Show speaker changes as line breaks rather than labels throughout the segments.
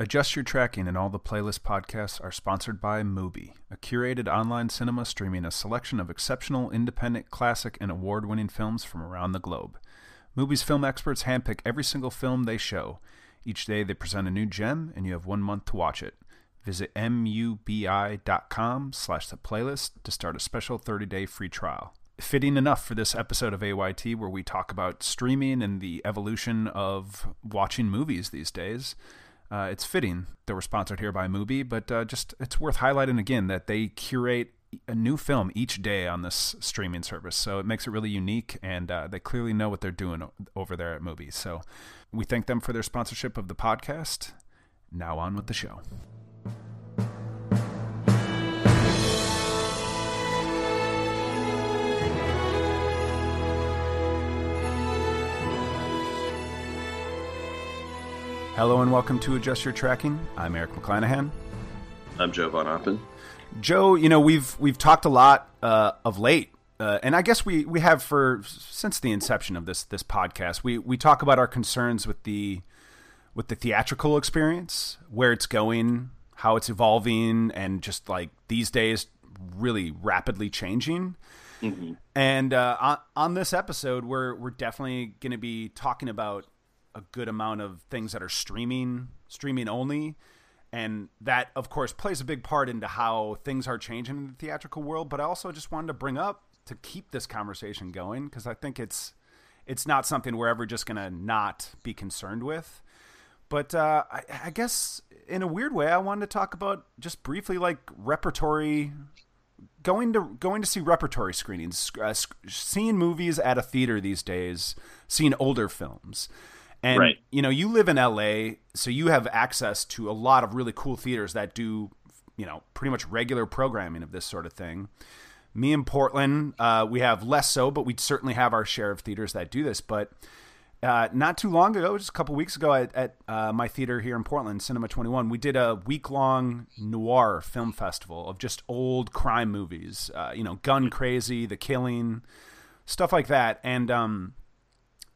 Adjust Your Tracking and all the playlist podcasts are sponsored by Mubi, a curated online cinema streaming a selection of exceptional, independent, classic, and award winning films from around the globe. Mubi's film experts handpick every single film they show. Each day they present a new gem, and you have one month to watch it. Visit mubi.com slash the playlist to start a special 30-day free trial. Fitting enough for this episode of AYT where we talk about streaming and the evolution of watching movies these days. Uh, it's fitting that we're sponsored here by Mubi, but uh, just it's worth highlighting again that they curate a new film each day on this streaming service. So it makes it really unique, and uh, they clearly know what they're doing over there at Mubi. So we thank them for their sponsorship of the podcast. Now on with the show. Hello and welcome to Adjust Your Tracking. I'm Erik McClanahan.
I'm Joe Von Oppen.
Joe, you know we've we've talked a lot uh, of late, uh, and I guess we, we have for since the inception of this this podcast. We we talk about our concerns with the with the theatrical experience, where it's going, how it's evolving, and just like these days, really rapidly changing. Mm-hmm. And uh, on, on this episode, we're we're definitely going to be talking about a good amount of things that are streaming streaming only. And that of course plays a big part into how things are changing in the theatrical world. But i also just wanted to bring up to keep this conversation going because i think it's it's not something we're ever just going to not be concerned with. But uh, I, I guess in a weird way i wanted to talk about just briefly like repertory going to going to see repertory screenings uh, seeing movies at a theater these days seeing older films and right. you know, you live in LA, so you have access to a lot of really cool theaters that do, you know, pretty much regular programming of this sort of thing. Me in Portland, uh, we have less so, but we certainly have our share of theaters that do this. But uh, not too long ago, just a couple weeks ago, at, at uh, my theater here in Portland, Cinema 21, we did a week long noir film festival of just old crime movies. Uh, you know, Gun Crazy, The Killing, stuff like that. And um,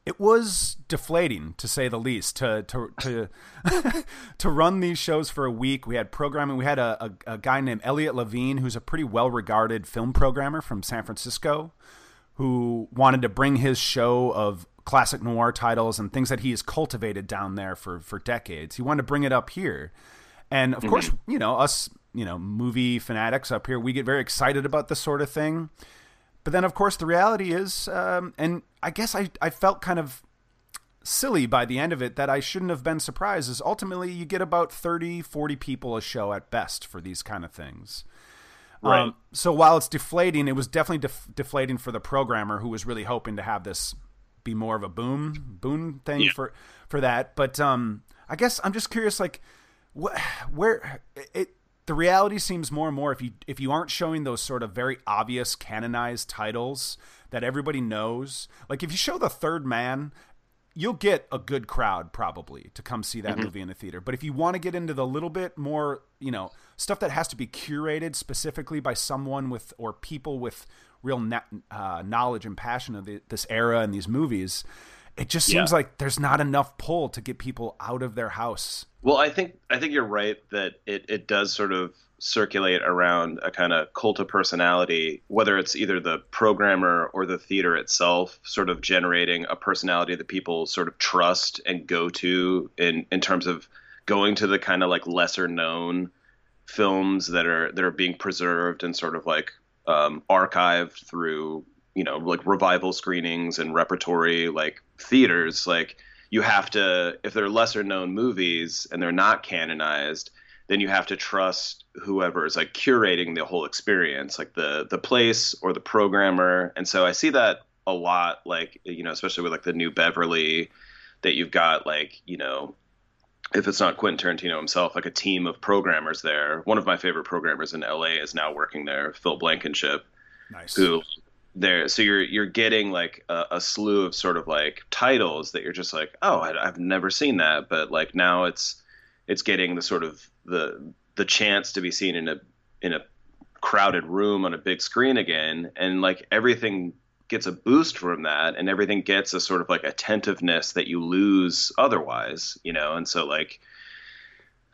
it was deflating to say the least to to to to run these shows for a week. We had programming. We had a, a, a guy named Elliot Lavine, who's a pretty well regarded film programmer from San Francisco, who wanted to bring his show of classic noir titles and things that he has cultivated down there for for decades. He wanted to bring it up here, and of mm-hmm. course, you know us, you know, movie fanatics up here, we get very excited about this sort of thing. But then, of course, the reality is, um, and I guess I, I felt kind of silly by the end of it that I shouldn't have been surprised, is ultimately you get about 30, 40 people a show at best for these kind of things.
Right. Um,
so while it's deflating, it was definitely def- deflating for the programmer who was really hoping to have this be more of a boom boom thing yeah. for for that. But um, I guess I'm just curious, like, wh- where it the reality seems more and more if you if you aren't showing those sort of very obvious canonized titles that everybody knows like if you show the third man you'll get a good crowd probably to come see that mm-hmm. movie in the theater but if you want to get into the little bit more you know stuff that has to be curated specifically by someone with or people with real na- uh, knowledge and passion of the, this era and these movies it just seems yeah. like there's not enough pull to get people out of their house.
Well, I think I think you're right that it, it does sort of circulate around a kind of cult of personality, whether it's either the programmer or the theater itself, sort of generating a personality that people sort of trust and go to in in terms of going to the kind of like lesser known films that are that are being preserved and sort of like um, archived through you know like revival screenings and repertory like theaters. Like you have to if they're lesser known movies and they're not canonized then you have to trust whoever is like curating the whole experience like the the place or the programmer and so i see that a lot like you know especially with like the new beverly that you've got like you know if it's not Quentin Tarantino himself, like a team of programmers there. One of my favorite programmers in LA is now working there, Phil Blankenship.
Nice.
Who there. So you're you're getting like a, a, slew of sort of like titles that you're just like oh I, have never seen that. But like now it's it's getting the sort of the the chance to be seen in a in a crowded room on a big screen again. And like everything gets a boost from that and everything gets a sort of like attentiveness that you lose otherwise you know? And so like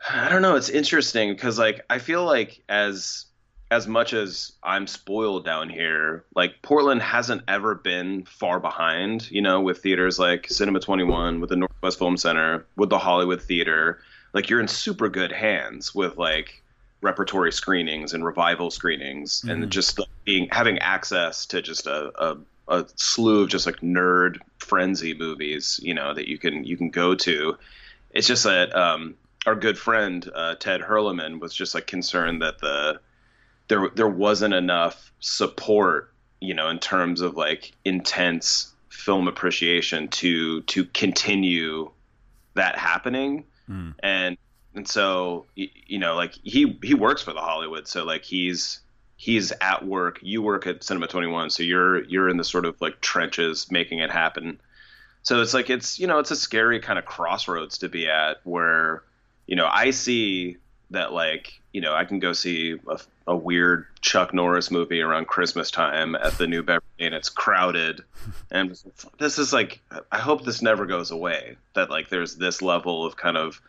i don't know. It's interesting because like i feel like as as much as I'm spoiled down here, like Portland hasn't ever been far behind, you know, with theaters like Cinema 21, with the Northwest Film Center, with the Hollywood Theater. Like you're in super good hands with like repertory screenings and revival screenings mm-hmm. and just like, being having access to just a, a a slew of just like nerd frenzy movies, you know, that you can you can go to. It's just that um, our good friend uh, Ted Herleman was just like concerned that the there there wasn't enough support, you know, in terms of like intense film appreciation to to continue that happening. Mm. And and so you know, like he he works for the Hollywood, so like he's he's at work. You work at Cinema 21, so you're you're in the sort of like trenches making it happen. So it's like it's you know it's a scary kind of crossroads to be at where you know I see that like you know I can go see a, a, weird Chuck Norris movie around Christmas time at the New Beverly and it's crowded. And this is like I hope this never goes away that like there's this level of kind of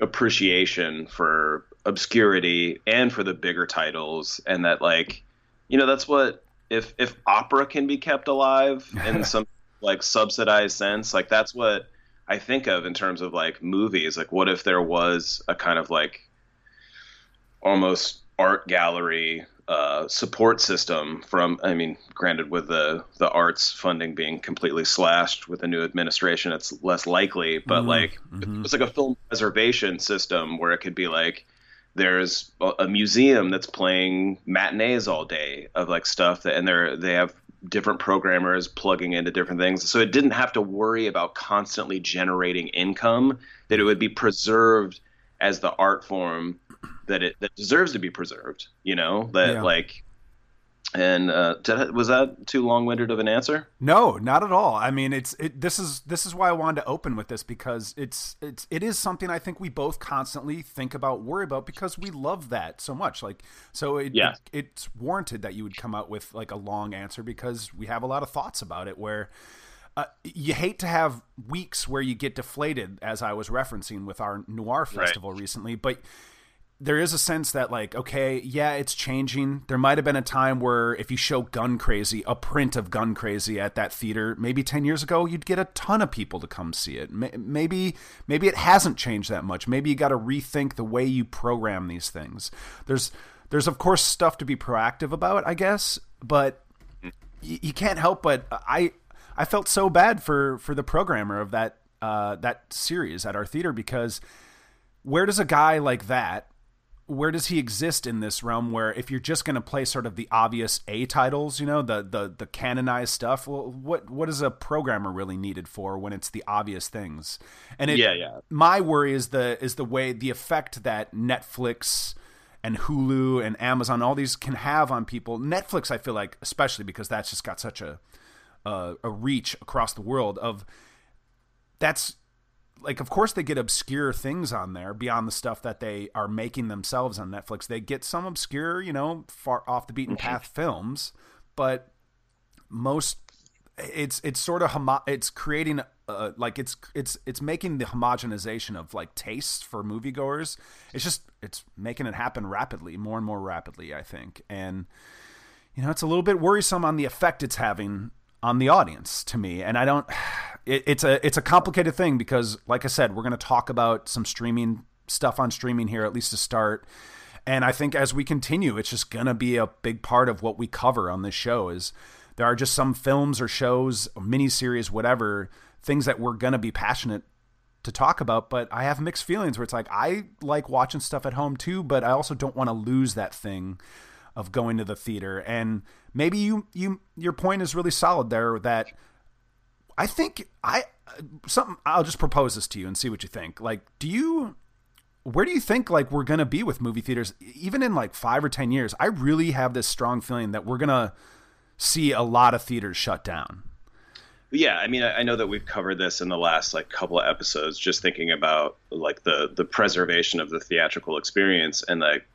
appreciation for obscurity and for the bigger titles and that like you know that's what if if opera can be kept alive in some like subsidized sense like that's what I think of in terms of like movies. Like what if there was a kind of like almost art gallery uh, support system from I mean granted with the the arts funding being completely slashed with the new administration it's less likely but mm-hmm. like mm-hmm. it's like a film preservation system where it could be like there's a museum that's playing matinees all day of like stuff that and they're they have different programmers plugging into different things so it didn't have to worry about constantly generating income that it would be preserved as the art form that it that deserves to be preserved. You know that yeah. like. And uh, was that too long-winded of an answer?
No, not at all. I mean, it's it, this is this is why I wanted to open with this because it's it's it is something I think we both constantly think about, worry about because we love that so much. Like, so it, yeah. it it's warranted that you would come out with like a long answer because we have a lot of thoughts about it. Where uh, you hate to have weeks where you get deflated, as I was referencing with our noir festival right. recently, but there is a sense that like okay yeah it's changing. There might have been a time where if you show gun crazy a print of gun crazy at that theater maybe 10 years ago you'd get a ton of people to come see it. Maybe maybe it hasn't changed that much. Maybe you got to rethink the way you program these things. There's there's of course stuff to be proactive about i guess but you can't help but i i felt so bad for for the programmer of that uh that series at our theater because where does a guy like that where does he exist in this realm where if you're just going to play sort of the obvious A titles, you know, the the the canonized stuff, well what what is a programmer really needed for when it's the obvious things? And it,
yeah, yeah.
My worry is the is the way the effect that Netflix and Hulu and Amazon all these can have on people. Netflix I feel like especially because that's just got such a a, a reach across the world of that's like of course they get obscure things on there beyond the stuff that they are making themselves on Netflix. They get some obscure, you know, far off the beaten path films, but most it's it's sort of homo- it's creating uh, like it's it's it's making the homogenization of like tastes for moviegoers. It's just it's making it happen rapidly, more and more rapidly, I think. And you know, it's a little bit worrisome on the effect it's having on the audience to me. And I don't it, it's a it's a complicated thing because, like I said, we're going to talk about some streaming stuff on streaming here at least to start. And I think as we continue, it's just going to be a big part of what we cover on this show. Is there are just some films or shows, miniseries, whatever things that we're going to be passionate to talk about, but I have mixed feelings where it's like I like watching stuff at home too, but I also don't want to lose that thing of going to the theater. And maybe you you your point is really solid there that I think I something. I'll just propose this to you and see what you think. Like, do you? Where do you think like we're gonna be with movie theaters, even in like five or ten years? I really have this strong feeling that we're gonna see a lot of theaters shut down.
Yeah, I mean, I know that we've covered this in the last like couple of episodes, just thinking about like the the preservation of the theatrical experience, and like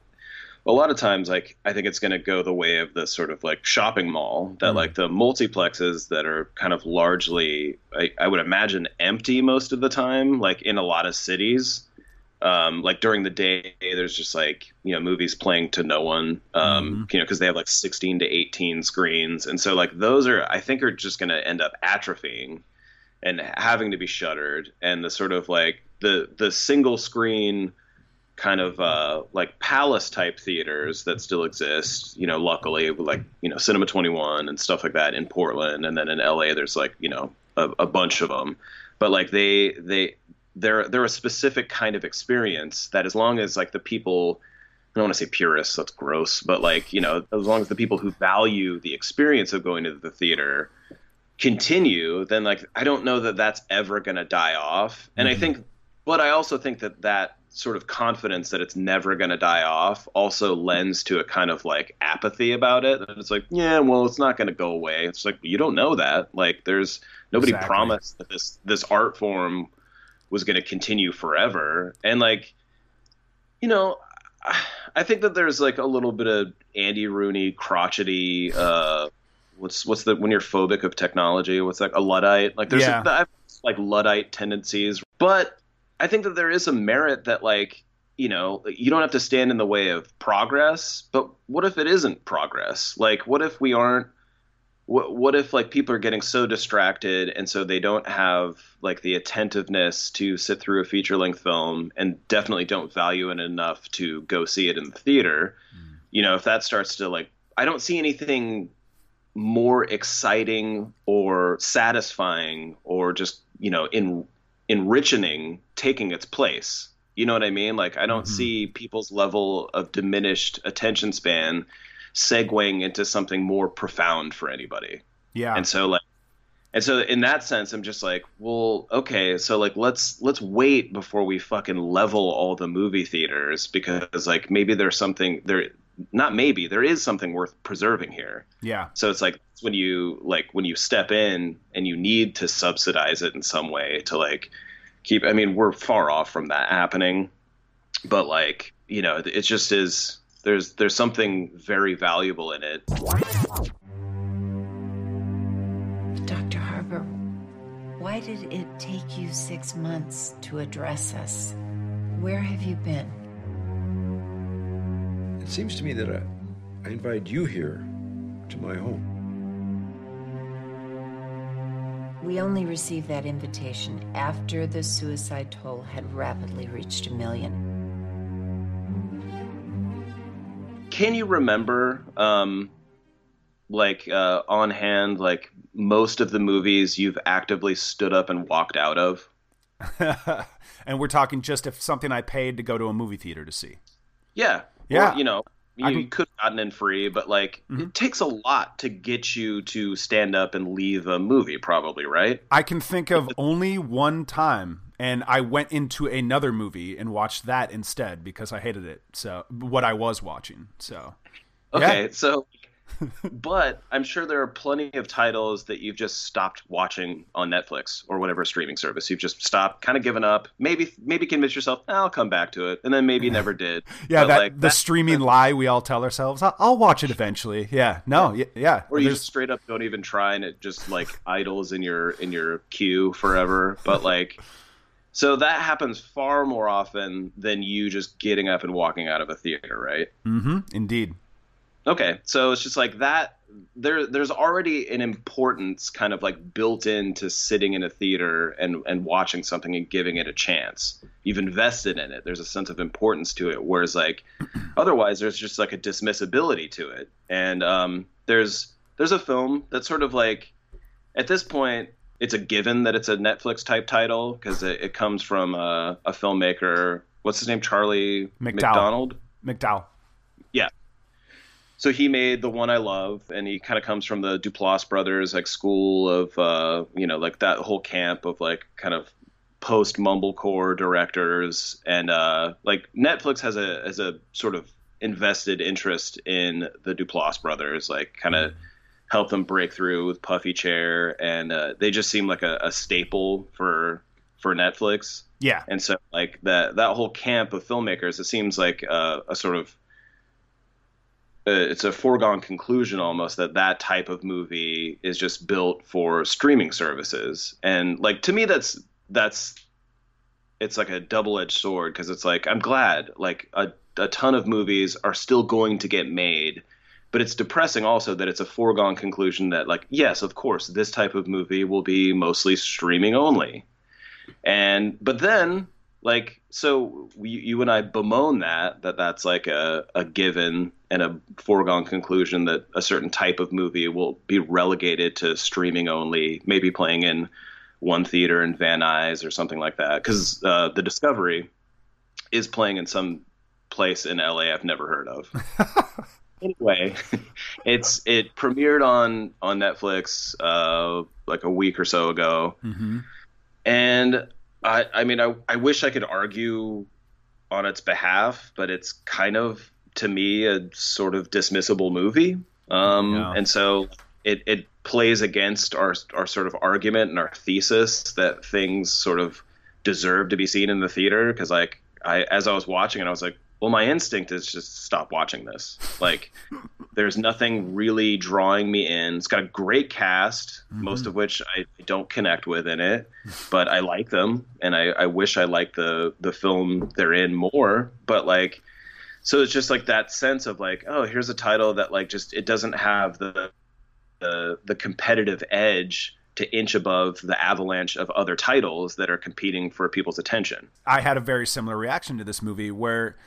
a lot of times, like I think it's going to go the way of the sort of like shopping mall that mm. like the multiplexes that are kind of largely, I, I would imagine, empty most of the time, like in a lot of cities um, like during the day there's just like you know movies playing to no one um, mm-hmm. you know because they have like 16 to 18 screens and so like those are i think are just going to end up atrophying and having to be shuttered and the sort of like the the single screen kind of uh, like palace type theaters that still exist you know luckily like you know cinema 21 and stuff like that in portland and then in la there's like you know a, a bunch of them but like they they they're they're a specific kind of experience that as long as like the people I don't want to say purists, that's gross, but like, you know, as long as the people who value the experience of going to the theater continue, then like I don't know that that's ever going to die off. And mm-hmm. I think but I also think that that sort of confidence that it's never going to die off also lends to a kind of like apathy about it. And it's like, yeah, well, it's not going to go away. It's like you don't know that. Like there's nobody exactly. promised that this this art form was going to continue forever. And like, you know, I think that there's like a little bit of Andy Rooney crotchety. Uh, what's what's the when you're phobic of technology? What's like a luddite? Like there's yeah. a, like luddite tendencies, but I think that there is a merit that like you know you don't have to stand in the way of progress. But what if it isn't progress? Like what if we aren't what what if like people are getting so distracted and so they don't have like the attentiveness to sit through a feature length film and definitely don't value it enough to go see it in the theater mm. you know if that starts to like i don't see anything more exciting or satisfying or just you know in enriching taking its place you know what i mean like i don't mm-hmm. see people's level of diminished attention span segueing into something more profound for anybody.
Yeah.
And so like and so in that sense I'm just like, well, okay, so like let's let's wait before we fucking level all the movie theaters because like maybe there's something there not maybe there is something worth preserving here.
Yeah.
So it's like when you like when you step in and you need to subsidize it in some way to like keep I mean, we're far off from that happening. But like, you know, it just is there's there's something very valuable in it.
Dr. Harper, why did it take you six months to address us? Where have you been?
It seems to me that I, I invited you here to my home.
We only received that invitation after the suicide toll had rapidly reached a million.
can you remember um, like uh, on hand like most of the movies you've actively stood up and walked out of
and we're talking just if something i paid to go to a movie theater to see
yeah yeah or, you know you, can... you, could have gotten in free but like mm-hmm. it takes a lot to get you to stand up and leave a movie probably right
i can think of only one time and I went into another movie and watched that instead because I hated it. So what I was watching. So
okay, yeah. so but I'm sure there are plenty of titles that you've just stopped watching on Netflix or whatever streaming service. You've just stopped, kind of given up. Maybe maybe convince yourself, oh, I'll come back to it, and then maybe never did.
yeah, that, like, the streaming lie we all tell ourselves. I'll, I'll watch it eventually. Yeah, no, yeah, yeah.
Or you just straight up don't even try, and it just like idles in your in your queue forever. But like. So that happens far more often than you just getting up and walking out of a theater, right?
Mm-hmm. Indeed.
Okay, so it's just like that. There, there's already an importance kind of like built into sitting in a theater and and watching something and giving it a chance. You've invested in it. There's a sense of importance to it. Whereas like otherwise, there's just like a dismissibility to it. And um, there's there's a film that's sort of like at this point it's a given that it's a Netflix type title because it, it, comes from a, a, filmmaker. What's his name? Charlie
McDowell.
McDonald.
McDowell.
Yeah. So he made the one I love, and he kind of comes from the Duplass brothers like school of uh, you know like that whole camp of like kind of post mumblecore directors, and uh, like Netflix has a has a sort of invested interest in the Duplass brothers, like kind of help them break through with Puffy Chair, and uh, they just seem like a, a staple for for Netflix.
Yeah,
and so like that that whole camp of filmmakers, it seems like a, a sort of uh, it's a foregone conclusion almost that that type of movie is just built for streaming services. And like to me that's that's it's like a double-edged sword because it's like i'm glad like a, a ton of movies are still going to get made but it's depressing also that it's a foregone conclusion that like yes of course this type of movie will be mostly streaming only. And but then like so we, you and I bemoan that that that's like a, a given and a foregone conclusion that a certain type of movie will be relegated to streaming only, maybe playing in one theater in Van Nuys or something like that. Because uh, the Discovery is playing in some place in LA I've never heard of. anyway, it's it premiered on on Netflix uh, like a week or so ago,
mm-hmm.
and I, I mean, I, I wish I could argue on its behalf, but it's kind of to me a sort of dismissible movie. Um, yeah. And so it, it plays against our our sort of argument and our thesis that things sort of deserve to be seen in the theater. Because like I as I was watching it, I was like, well, my instinct is just stop watching this. Like, there's nothing really drawing me in. It's got a great cast, mm-hmm. most of which I don't connect with in it, but I like them, and I, I wish I liked the the film they're in more. But like, so it's just like that sense of like, oh, here's a title that like just it doesn't have the the the competitive edge to inch above the avalanche of other titles that are competing for people's attention.
I had a very similar reaction to this movie where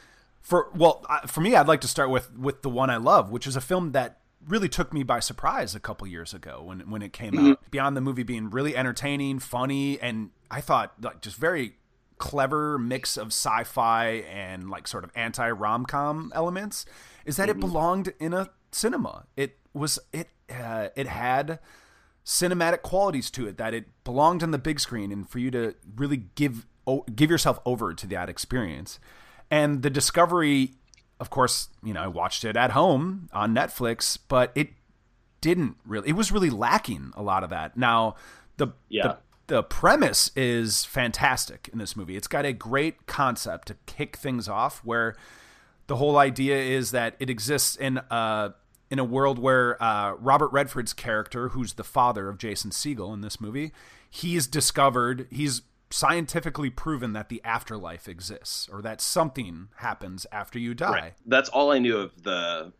for well for me i'd like to start with with the one i love which is a film that really took me by surprise a couple years ago when when it came mm-hmm. out beyond the movie being really entertaining funny and i thought like just very clever mix of sci-fi and like sort of anti rom-com elements is that mm-hmm. it belonged in a cinema it was it uh, it had cinematic qualities to it that it belonged on the big screen and for you to really give give yourself over to that experience and the Discovery, of course, you know, I watched it at home on Netflix, but it didn't really. It was really lacking a lot of that. Now, the yeah. the the premise is fantastic in this movie. It's got a great concept to kick things off where the whole idea is that it exists in a in a world where uh, Robert Redford's character, who's the father of Jason Segel in this movie, he's discovered he's scientifically proven that the afterlife exists or that something happens after you die. Right.
That's all I knew of the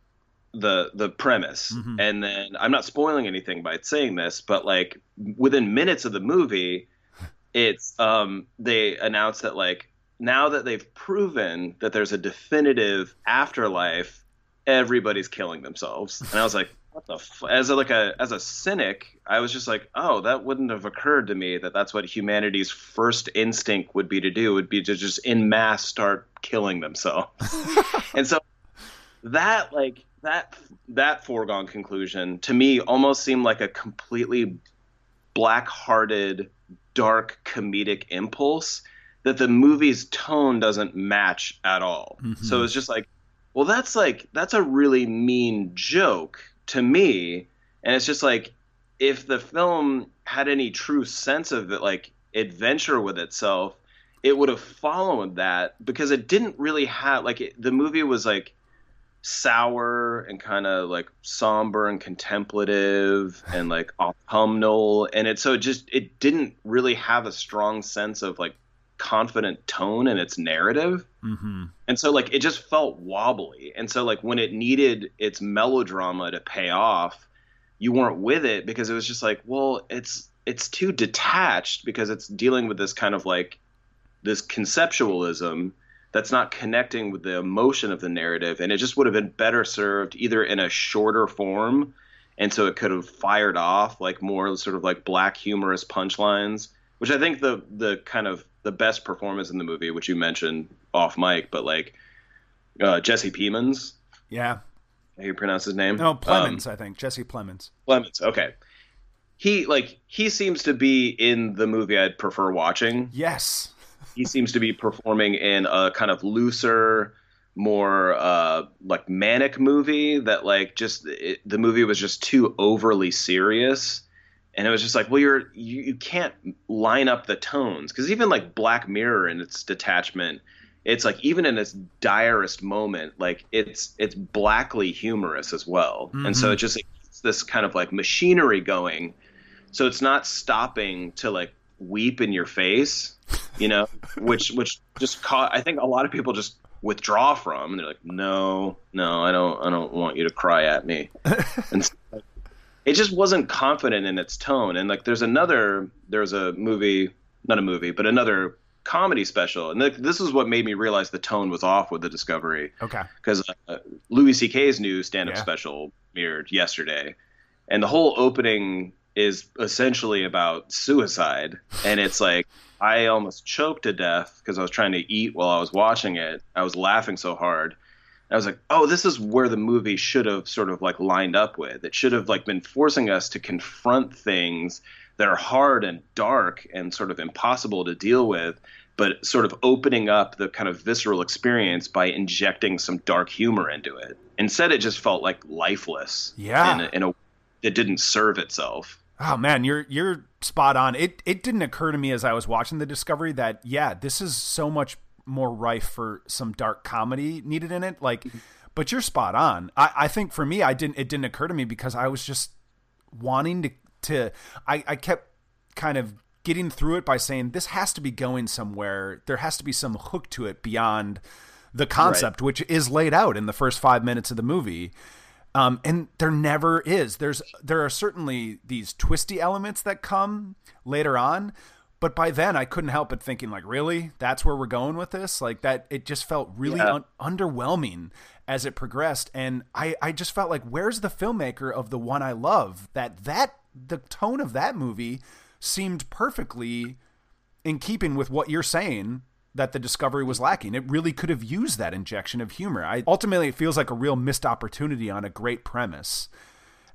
the the premise. Mm-hmm. And then I'm not spoiling anything by saying this, but like within minutes of the movie, it's um they announce that like now that they've proven that there's a definitive afterlife, everybody's killing themselves. And I was like, what the f-? as a, like a as a cynic i was just like oh that wouldn't have occurred to me that that's what humanity's first instinct would be to do would be to just in mass start killing themselves and so that like that that foregone conclusion to me almost seemed like a completely black-hearted dark comedic impulse that the movie's tone doesn't match at all mm-hmm. so it's just like well that's like that's a really mean joke to me and it's just like if the film had any true sense of it like adventure with itself it would have followed that because it didn't really have like it, the movie was like sour and kind of like somber and contemplative and like autumnal. And it so it just it didn't really have a strong sense of like confident tone in its narrative.
Mm-hmm.
and so like it just felt wobbly. And so like when it needed its melodrama to pay off you weren't with it because it was just like well it's it's too detached because it's dealing with this kind of like this conceptualism that's not connecting with the emotion of the narrative and it just would have been better served either in a shorter form and so it could have fired off like more sort of like black humorous punchlines which i think the the kind of the best performance in the movie, which you mentioned off mic, but like uh, Jesse Plemons.
Yeah.
how you pronounce his name?
No, Plemons, um, I think Jesse Plemons.
Plemons. Okay. He like he seems to be in the movie I'd prefer watching.
Yes.
He seems to be performing in a kind of looser, more uh, like manic movie that like just it, the movie was just too overly serious and it was just like well you're you, you can't line up the tones because even like black mirror and its detachment it's like even in its direst moment like it's it's blackly humorous as well mm-hmm. and so mm-hmm. it just it's this kind of like machinery going so it's not stopping to like weep in your face you know which which just caught i think a lot of people just withdraw from and they're like no no i don't i don't want you to cry at me. And so, it just wasn't confident in its tone. And like there's another there's a movie not a movie but another comedy special. And th- this is what made me realize the tone was off with the discovery.
Okay.
Because uh, louis ck's new stand-up yeah. special mirrored yesterday. And the whole opening is essentially about suicide and it's like I almost choked to death because I was trying to eat while I was watching it. I was laughing so hard. I was like, "Oh, this is where the movie should have sort of like lined up with. It should have like been forcing us to confront things that are hard and dark and sort of impossible to deal with, but sort of opening up the kind of visceral experience by injecting some dark humor into it. Instead, it just felt like lifeless.
Yeah,
in a, in a it didn't serve itself.
Oh man, you're you're spot on. It it didn't occur to me as I was watching the Discovery that yeah, this is so much more rife for some dark comedy needed in it. Like, but you're spot on. I I think for me, I didn't it didn't occur to me because I was just wanting to to I I kept kind of getting through it by saying this has to be going somewhere. There has to be some hook to it beyond the concept, right. which is laid out in the first five minutes of the movie. Um, and there never is. There's there are certainly these twisty elements that come later on, but by then I couldn't help but thinking like, really, that's where we're going with this. Like that, it just felt really yeah. un- underwhelming as it progressed, and I I just felt like, where's the filmmaker of the one I love? That that the tone of that movie seemed perfectly in keeping with what you're saying that the discovery was lacking. It really could have used that injection of humor. I ultimately it feels like a real missed opportunity on a great premise.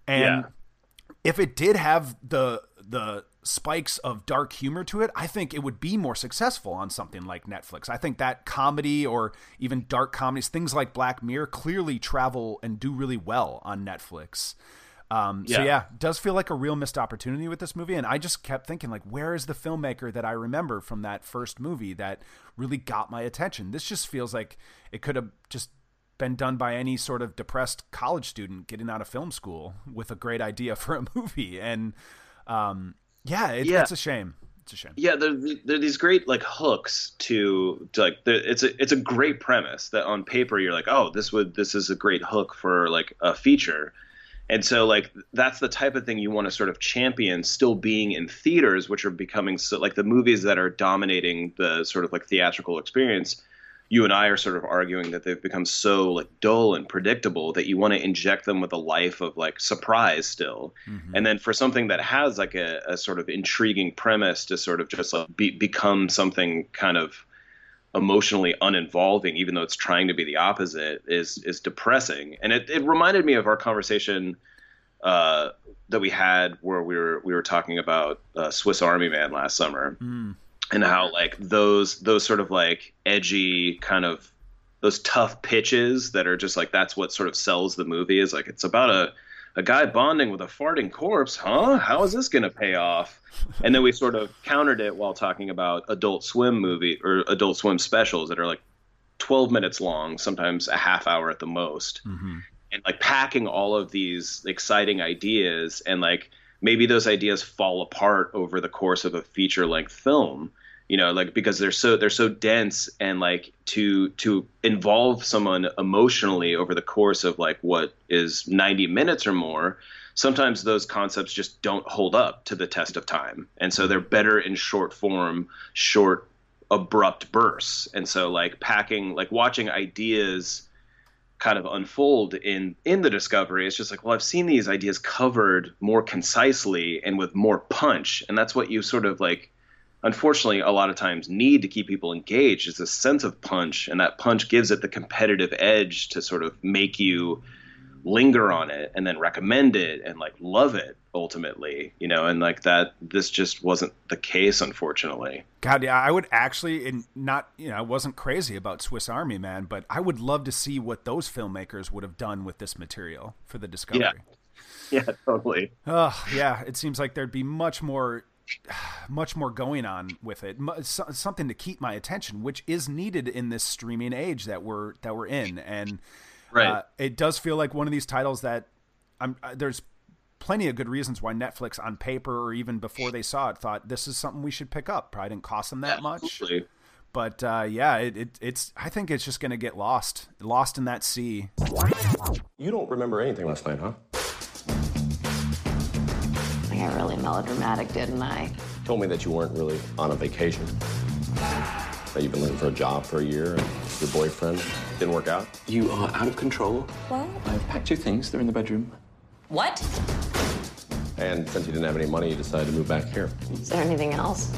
And yeah. if it did have the the spikes of dark humor to it, I think it would be more successful on something like Netflix. I think that comedy or even dark comedies, things like Black Mirror, clearly travel and do really well on Netflix. Um, yeah. So yeah, does feel like a real missed opportunity with this movie, and I just kept thinking like, where is the filmmaker that I remember from that first movie that really got my attention? This just feels like it could have just been done by any sort of depressed college student getting out of film school with a great idea for a movie, and um, yeah, it, yeah, it's a shame. It's a shame.
Yeah, there, there are these great like hooks to, to like it's a it's a great premise that on paper you're like, oh, this would this is a great hook for like a feature and so, like, that's the type of thing you want to sort of champion still being in theaters, which are becoming so, like the movies that are dominating the sort of like theatrical experience. You and I are sort of arguing that they've become so like dull and predictable that you want to inject them with a life of like surprise still. Mm-hmm. And then for something that has like a, a, sort of intriguing premise to sort of just like be, become something kind of emotionally uninvolving, even though it's trying to be the opposite, is is depressing. And it, it reminded me of our conversation uh, that we had where we were we were talking about uh, Swiss Army Man last summer, mm. and how like those those sort of like edgy kind of those tough pitches that are just like that's what sort of sells the movie is like it's about a a guy bonding with a farting corpse, huh? How is this going to pay off? And then we sort of countered it while talking about Adult Swim movie or Adult Swim specials that are like 12 minutes long, sometimes a half hour at the most. Mm-hmm. And like packing all of these exciting ideas and like maybe those ideas fall apart over the course of a feature length film you know like because they're so they're so dense and like to to involve someone emotionally over the course of like what is 90 minutes or more sometimes those concepts just don't hold up to the test of time. And so they're better in short form short abrupt bursts. And so like packing like watching ideas kind of unfold in in the discovery it's just like well i've seen these ideas covered more concisely and with more punch. And that's what you sort of like unfortunately a lot of times need to keep people engaged is a sense of punch and that punch gives it the competitive edge to sort of make you linger on it and then recommend it and like love it ultimately you know and like that this just wasn't the case unfortunately.
God yeah i would actually and not you know i wasn't crazy about swiss army man but i would love to see what those filmmakers would have done with this material for the discovery.
Yeah, yeah totally.
Oh yeah it seems like there'd be much more much more going on with it something to keep my attention which is needed in this streaming age that we're that we're in and
Right. Uh,
it does feel like one of these titles that I'm. Uh, there's plenty of good reasons why Netflix, on paper or even before they saw it, thought this is something we should pick up. Probably didn't cost them that Absolutely. much. But uh, yeah, it, it, it's. I think it's just going to get lost, lost in that sea.
You don't remember anything last night, huh?
I got really melodramatic, didn't I?
Told me that you weren't really on a vacation. That you've been looking for a job for a year and your boyfriend didn't work out?
You are out of control.
What?
I've packed your things. They're in the bedroom.
What?
And since you didn't have any money, you decided to move back here.
Is there anything else?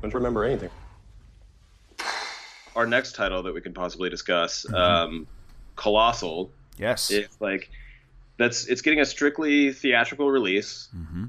Don't remember anything.
Our next title that we can possibly discuss, mm-hmm. um, Colossal.
Yes.
It's like that's it's getting a strictly theatrical release. Mm-hmm.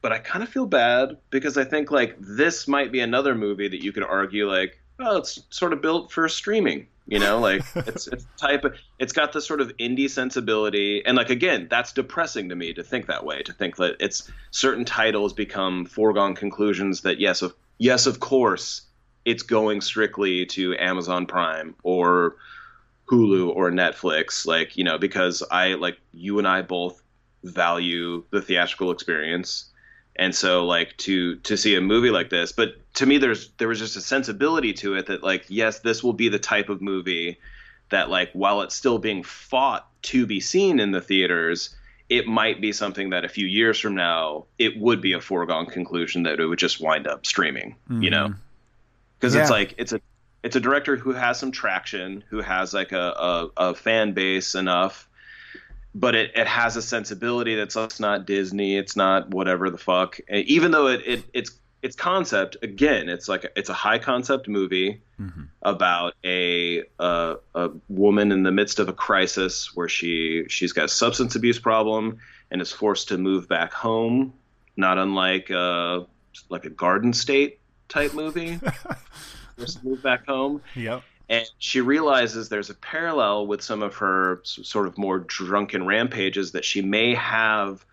But I kind of feel bad because I think like this might be another movie that you could argue like, oh, it's sort of built for streaming. You know, like it's it's type of it's got this sort of indie sensibility, and like again, that's depressing to me to think that way. To think that it's certain titles become foregone conclusions that yes, of yes, of course, it's going strictly to Amazon Prime or Hulu or Netflix, like you know, because I like you and I both value the theatrical experience, and so like to to see a movie like this, but to me, there's there was just a sensibility to it that like yes, this will be the type of movie that like while it's still being fought to be seen in the theaters, it might be something that a few years from now it would be a foregone conclusion that it would just wind up streaming, mm-hmm. you know, because yeah. it's like it's a it's a director who has some traction, who has like a, a, a fan base enough, but it, it has a sensibility that's it's not Disney, it's not whatever the fuck. Even though it, it it's its concept again, it's like it's a high concept movie mm-hmm. about a, a a woman in the midst of a crisis where she she's got a substance abuse problem and is forced to move back home, not unlike uh like a Garden State type movie. just moved back home.
Yep.
And she realizes there's a parallel with some of her sort of more drunken rampages that she may have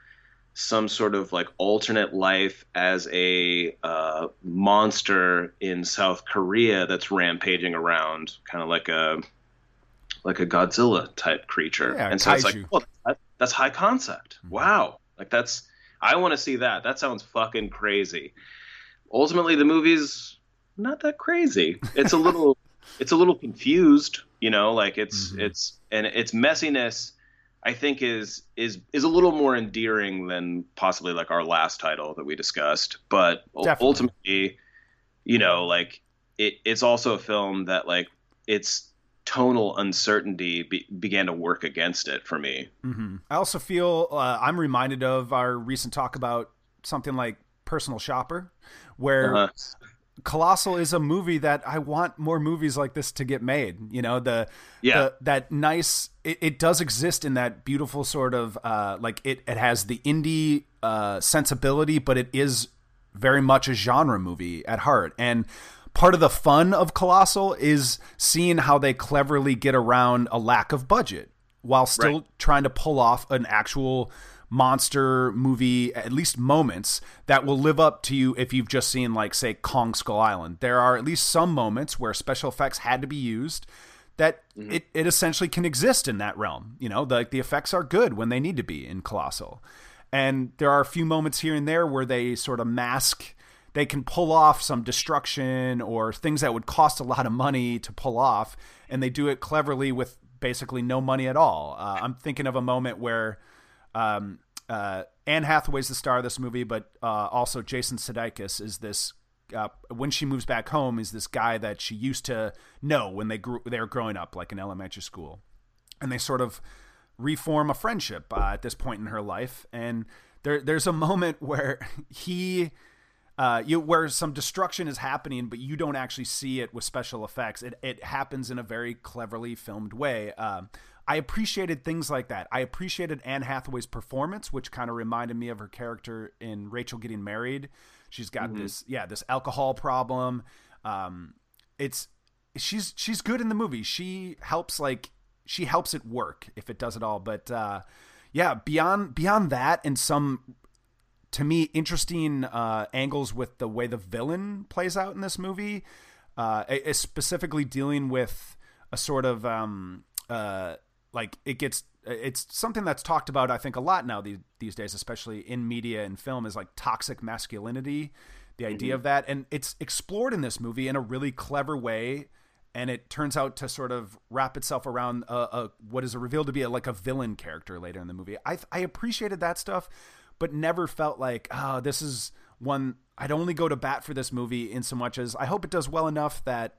some sort of like alternate life as a uh, monster in South Korea that's rampaging around, kind of like a like a Godzilla type creature.
Yeah,
and so it's like, well, that, that's high concept. Mm-hmm. Wow, like that's I want to see that. That sounds fucking crazy. Ultimately, the movie's not that crazy. It's a little it's a little confused, you know, like it's mm-hmm. it's and its messiness I think is is is a little more endearing than possibly like our last title that we discussed, but Definitely. ultimately, you know, like it, it's also a film that like its tonal uncertainty be, began to work against it for me.
Mm-hmm. I also feel uh, I'm reminded of our recent talk about something like Personal Shopper, where uh-huh. Colossal is a movie that I want more movies like this to get made. You know, the
yeah
the, that nice it, it, does exist in that beautiful sort of uh, like it it has the indie uh, sensibility, but it is very much a genre movie at heart. And part of the fun of Colossal is seeing how they cleverly get around a lack of budget while still right. trying to pull off an actual monster movie, at least moments that will live up to you if you've just seen, like, say, Kong Skull Island. There are at least some moments where special effects had to be used that mm-hmm. it, it essentially can exist in that realm. You know, the, the effects are good when they need to be in Colossal. And there are a few moments here and there where they sort of mask they can pull off some destruction or things that would cost a lot of money to pull off, and they do it cleverly with basically no money at all. Uh, I'm thinking of a moment where um, uh, Anne Hathaway's the star of this movie, but uh, also Jason Sudeikis is this. Uh, when she moves back home, is this guy that she used to know when they grew they were growing up, like in elementary school, and they sort of reform a friendship uh, at this point in her life. And there, there's a moment where he uh, you where some destruction is happening, but you don't actually see it with special effects. It it happens in a very cleverly filmed way. Um, I appreciated things like that. I appreciated Anne Hathaway's performance, which kind of reminded me of her character in Rachel Getting Married. She's got mm-hmm. this, yeah, this alcohol problem. Um, it's she's she's good in the movie. She helps like she helps it work if it does it all. But uh, yeah, beyond beyond that, and some to me interesting uh, angles with the way the villain plays out in this movie, uh, is specifically dealing with a sort of um, uh, like it gets it's something that's talked about I think a lot now these, these days especially in media and film is like toxic masculinity the idea mm-hmm. of that. And it's explored in this movie in a really clever way. And it turns out to sort of wrap itself around a, a what is revealed to be a, like a villain character later in the movie. I, I appreciated that stuff but never felt like oh this is one I'd only go to bat for this movie in so much as I hope it does well enough that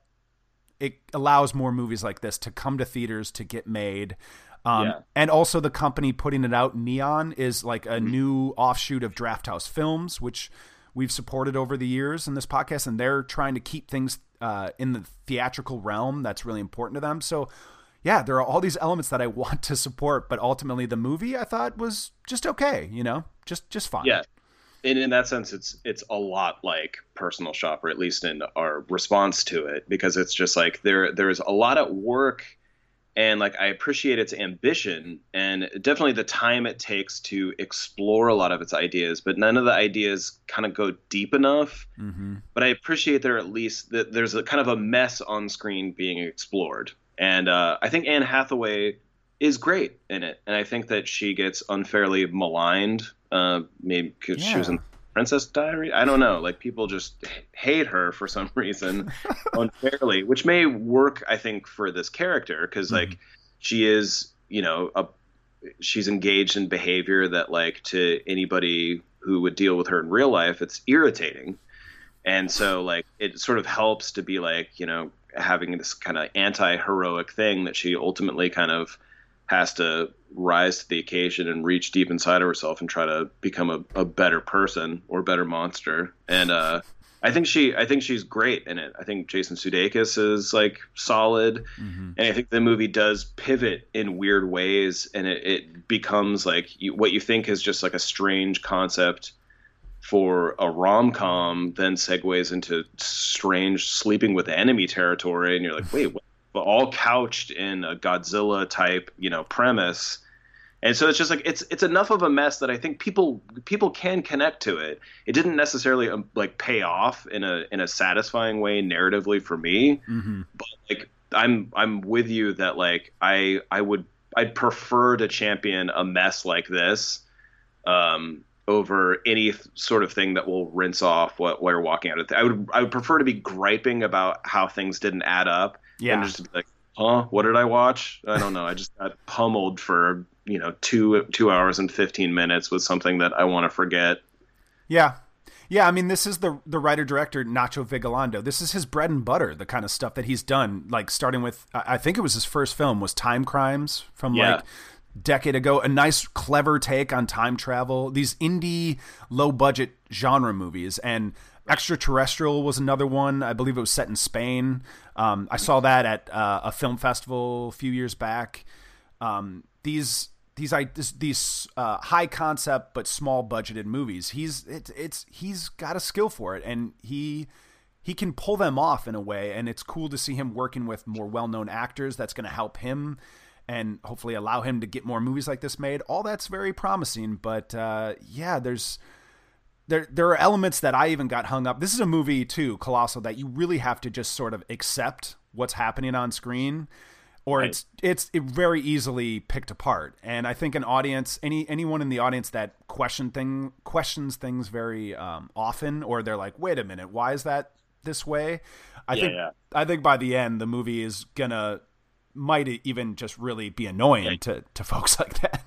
it allows more movies like this to come to theaters to get made. Um, yeah. And also, the company putting it out, Neon, is like a mm-hmm. new offshoot of Drafthouse Films, which we've supported over the years in this podcast, and they're trying to keep things uh, in the theatrical realm. That's really important to them. So, yeah, there are all these elements that I want to support, but ultimately, the movie I thought was just okay. You know, just just fine.
Yeah, and in that sense it's it's a lot like personal shopper at least in our response to it because it's just like there there's a lot at work and like i appreciate its ambition and definitely the time it takes to explore a lot of its ideas but none of the ideas kind of go deep enough mm-hmm. but i appreciate there at least that there's a kind of a mess on screen being explored and uh, i think anne hathaway is great in it and i think that she gets unfairly maligned uh, maybe because yeah. she was in Princess Diary. I don't know. Like people just hate her for some reason unfairly, which may work, I think, for this character because mm-hmm. like she is, you know, a she's engaged in behavior that like to anybody who would deal with her in real life, it's irritating. And so like it sort of helps to be like, you know, having this kind of anti-heroic thing that she ultimately kind of has to rise to the occasion and reach deep inside of herself and try to become a, a better person or better monster. And uh, I think she I think she's great in it. I think Jason Sudeikis is like solid, mm-hmm. and I think the movie does pivot in weird ways, and it, it becomes like you, what you think is just like a strange concept for a rom com, then segues into strange sleeping with enemy territory, and you're like, wait, what? But all couched in a Godzilla type, you know, premise. And so it's just like it's it's enough of a mess that I think people people can connect to it. It didn't necessarily um, like pay off in a in a satisfying way narratively for me, mm-hmm. but like I'm I'm with you that like I I would I'd prefer to champion a mess like this um, over any th- sort of thing that will rinse off what we're walking out of. Th- I would I would prefer to be griping about how things didn't add up yeah. And just be like, huh, what did I watch? I don't know. I just got pummeled for, you know, two two hours and fifteen minutes with something that I want to forget.
Yeah. Yeah, I mean, this is the the writer director Nacho Vigalondo. This is his bread and butter, the kind of stuff that he's done. Like starting with, I think it was his first film was Timecrimes from yeah. like decade ago. A nice, clever take on time travel. These indie, low budget genre movies, and Extraterrestrial was another one. I believe it was set in Spain. Um, I saw that at uh, a film festival a few years back. Um, these these these uh, high concept but small budgeted movies. He's it's it's he's got a skill for it, and he he can pull them off in a way. And it's cool to see him working with more well known actors. That's going to help him and hopefully allow him to get more movies like this made. All that's very promising. But uh, yeah, there's there there are elements that I even got hung up. This is a movie too, Colossal, that you really have to just sort of accept what's happening on screen, or right. it's it's it very easily picked apart. And I think an audience, any anyone in the audience that question thing questions things very um, often, or they're like, wait a minute, why is that this way? I yeah, think yeah. I think by the end the movie is gonna might even just really be annoying yeah. to to folks like that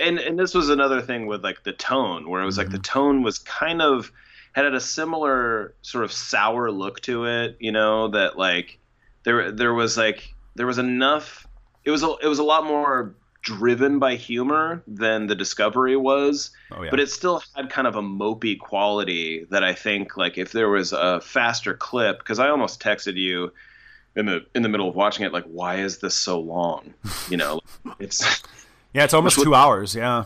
and and this was another thing with like the tone where it was mm-hmm. like the mm-hmm. tone was kind of had a similar sort of sour look to it you know that like there there was like there was enough it was a, it was a lot more driven by humor than the Discovery was,
Oh, yeah.
but it still had kind of a mopey quality that I think like if there was a faster clip, because I almost texted you in the in the middle of watching it, like, why is this so long? You know, it's
Yeah, it's almost two hours. Yeah.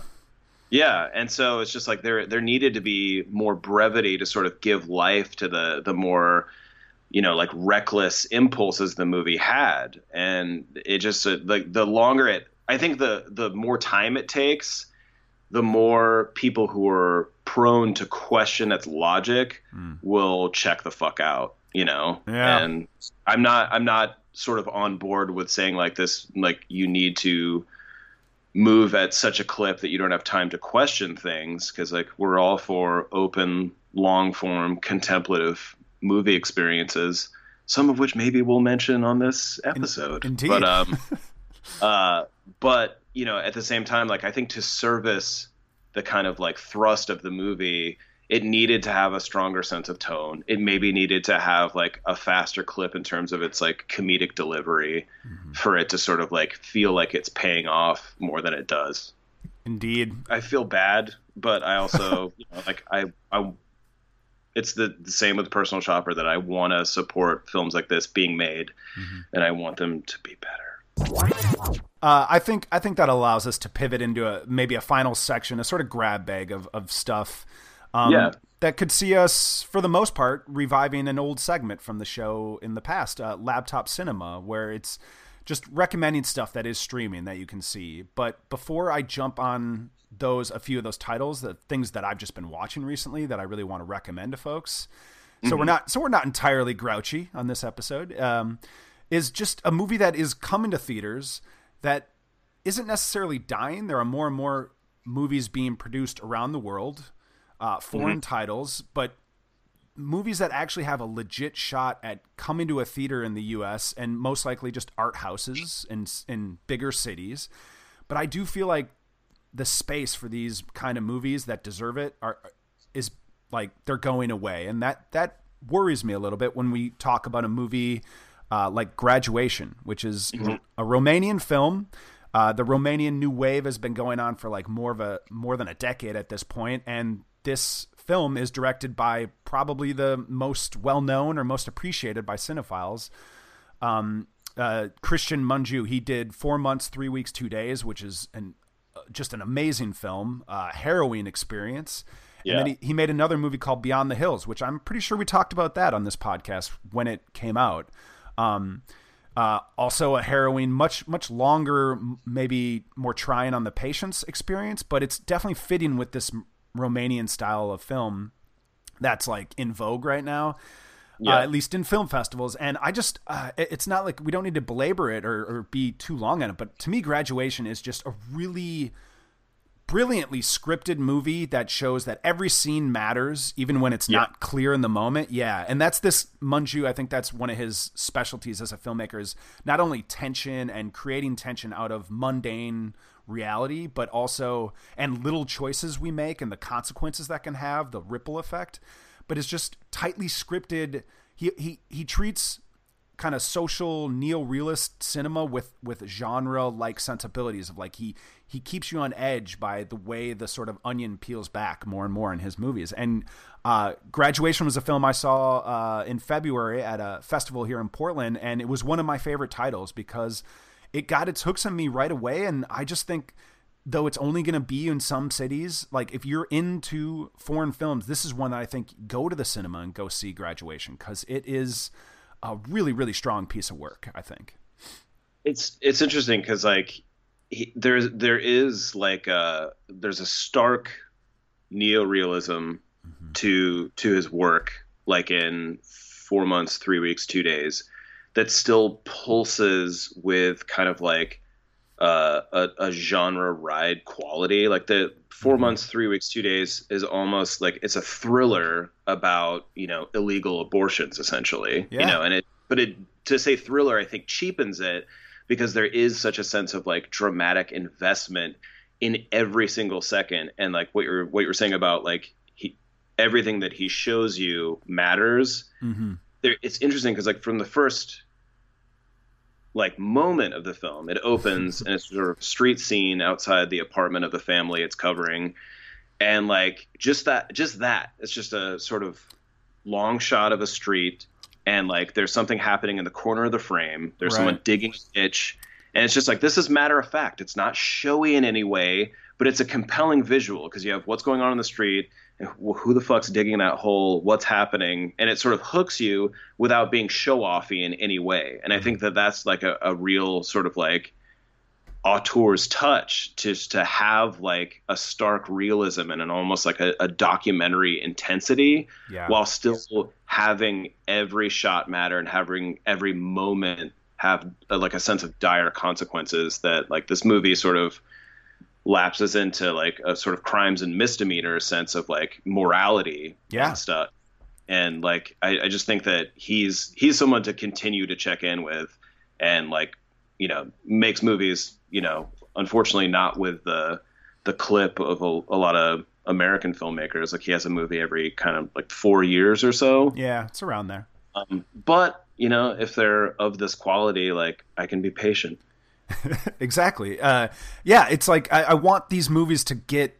yeah, and so it's just like there there needed to be more brevity to sort of give life to the the more you know like reckless impulses the movie had, and it just uh, like the longer it, I think the the more time it takes, the more people who are prone to question its logic will check the fuck out, you know.
Yeah.
And I'm not I'm not sort of on board with saying like this like you need to move at such a clip that you don't have time to question things because like we're all for open long form contemplative movie experiences some of which maybe we'll mention on this episode
indeed.
but um uh but you know at the same time like i think to service the kind of like thrust of the movie it needed to have a stronger sense of tone. It maybe needed to have like a faster clip in terms of its like comedic delivery for it to sort of like feel like it's paying off more than it does.
Indeed.
i feel bad but i also you know, like i i it's the, the same with personal shopper that i want to support films like this being made and i want them to be better.
Uh, I think I think that allows us to pivot into a maybe a final section, a sort of grab bag of of stuff. Um,
Yeah.
That could see us, for the most part, reviving an old segment from the show in the past, uh, Laptop Cinema, where it's just recommending stuff that is streaming that you can see. But before I jump on those, a few of those titles, the things that I've just been watching recently that I really want to recommend to folks. So we're not so we're not entirely grouchy on this episode. Um, is just a movie that is coming to theaters that isn't necessarily dying. There are more and more movies being produced around the world, uh, foreign titles, but movies that actually have a legit shot at coming to a theater in the U.S. and most likely just art houses in in bigger cities. But I do feel like the space for these kind of movies that deserve it are is like they're going away, and that that worries me a little bit when we talk about a movie uh, like Graduation, which is a Romanian film. Uh, the Romanian New Wave has been going on for like more of a more than a decade at this point, and this film is directed by probably the most well known or most appreciated by cinephiles, um, uh, Christian Mungiu. He did Four Months, Three Weeks, Two Days, which is an uh, just an amazing film, uh, harrowing experience.
Yeah.
And then he, he made another movie called Beyond the Hills, which I'm pretty sure we talked about that on this podcast when it came out. Um, uh, also a harrowing, much much longer, maybe more trying on the patient's experience, but it's definitely fitting with this Romanian style of film that's like in vogue right now.
Yeah.
Uh, at least in film festivals, and I just, uh, it's not like we don't need to belabor it or, or be too long on it, but to me, Graduation is just a really brilliantly scripted movie that shows that every scene matters, even when it's not clear in the moment. Yeah, and that's this Mungiu. I think that's one of his specialties as a filmmaker is not only tension and creating tension out of mundane reality, but also and little choices we make and the consequences that can have, the ripple effect. But it's just tightly scripted. He he he treats kind of social neo-realist cinema with with genre like sensibilities of like he he keeps you on edge by the way the sort of onion peels back more and more in his movies and uh, graduation was a film i saw uh, in february at a festival here in portland and it was one of my favorite titles because it got its hooks on me right away and i just think though it's only going to be in some cities like if you're into foreign films this is one that i think go to the cinema and go see graduation because it is a really really strong piece of work i think.
It's it's interesting because like he, there's there is like a there's a stark neorealism mm-hmm. to to his work like in four months three weeks two days that still pulses with kind of like uh, a, a genre ride quality like the 4 months three weeks two days is almost like it's a thriller about you know illegal abortions essentially
Yeah.
you know and it but it to say thriller i think cheapens it because there is such a sense of like dramatic investment in every single second and like what you're what you're saying about like he everything that he shows you matters
mm-hmm.
There it's interesting because like from the first like moment of the film. It opens and it's sort of street scene outside the apartment of the family it's covering, and like just that, just that. It's just a sort of long shot of a street, and like there's something happening in the corner of the frame. There's
Right.
someone digging a ditch, and it's just like this is matter of fact. It's not showy in any way, but it's a compelling visual because you have what's going on in the street. Who the fuck's digging that hole? What's happening? And it sort of hooks you without being show offy in any way. And I think that that's like a, a real sort of like auteur's touch just to have like a stark realism and an almost like a, a documentary intensity
Yeah.
while still having every shot matter and having every moment have uh, like a sense of dire consequences that like this movie sort of lapses into like a sort of crimes and misdemeanor sense of like morality
Yeah.
and stuff and like I, I just think that he's he's someone to continue to check in with and like you know makes movies you know unfortunately not with the the clip of a, a lot of american filmmakers like he has a movie every kind of like four years or so
yeah, it's around there.
um, but you know if they're of this quality like i can be patient
exactly. Uh, yeah, it's like I, I want these movies to get.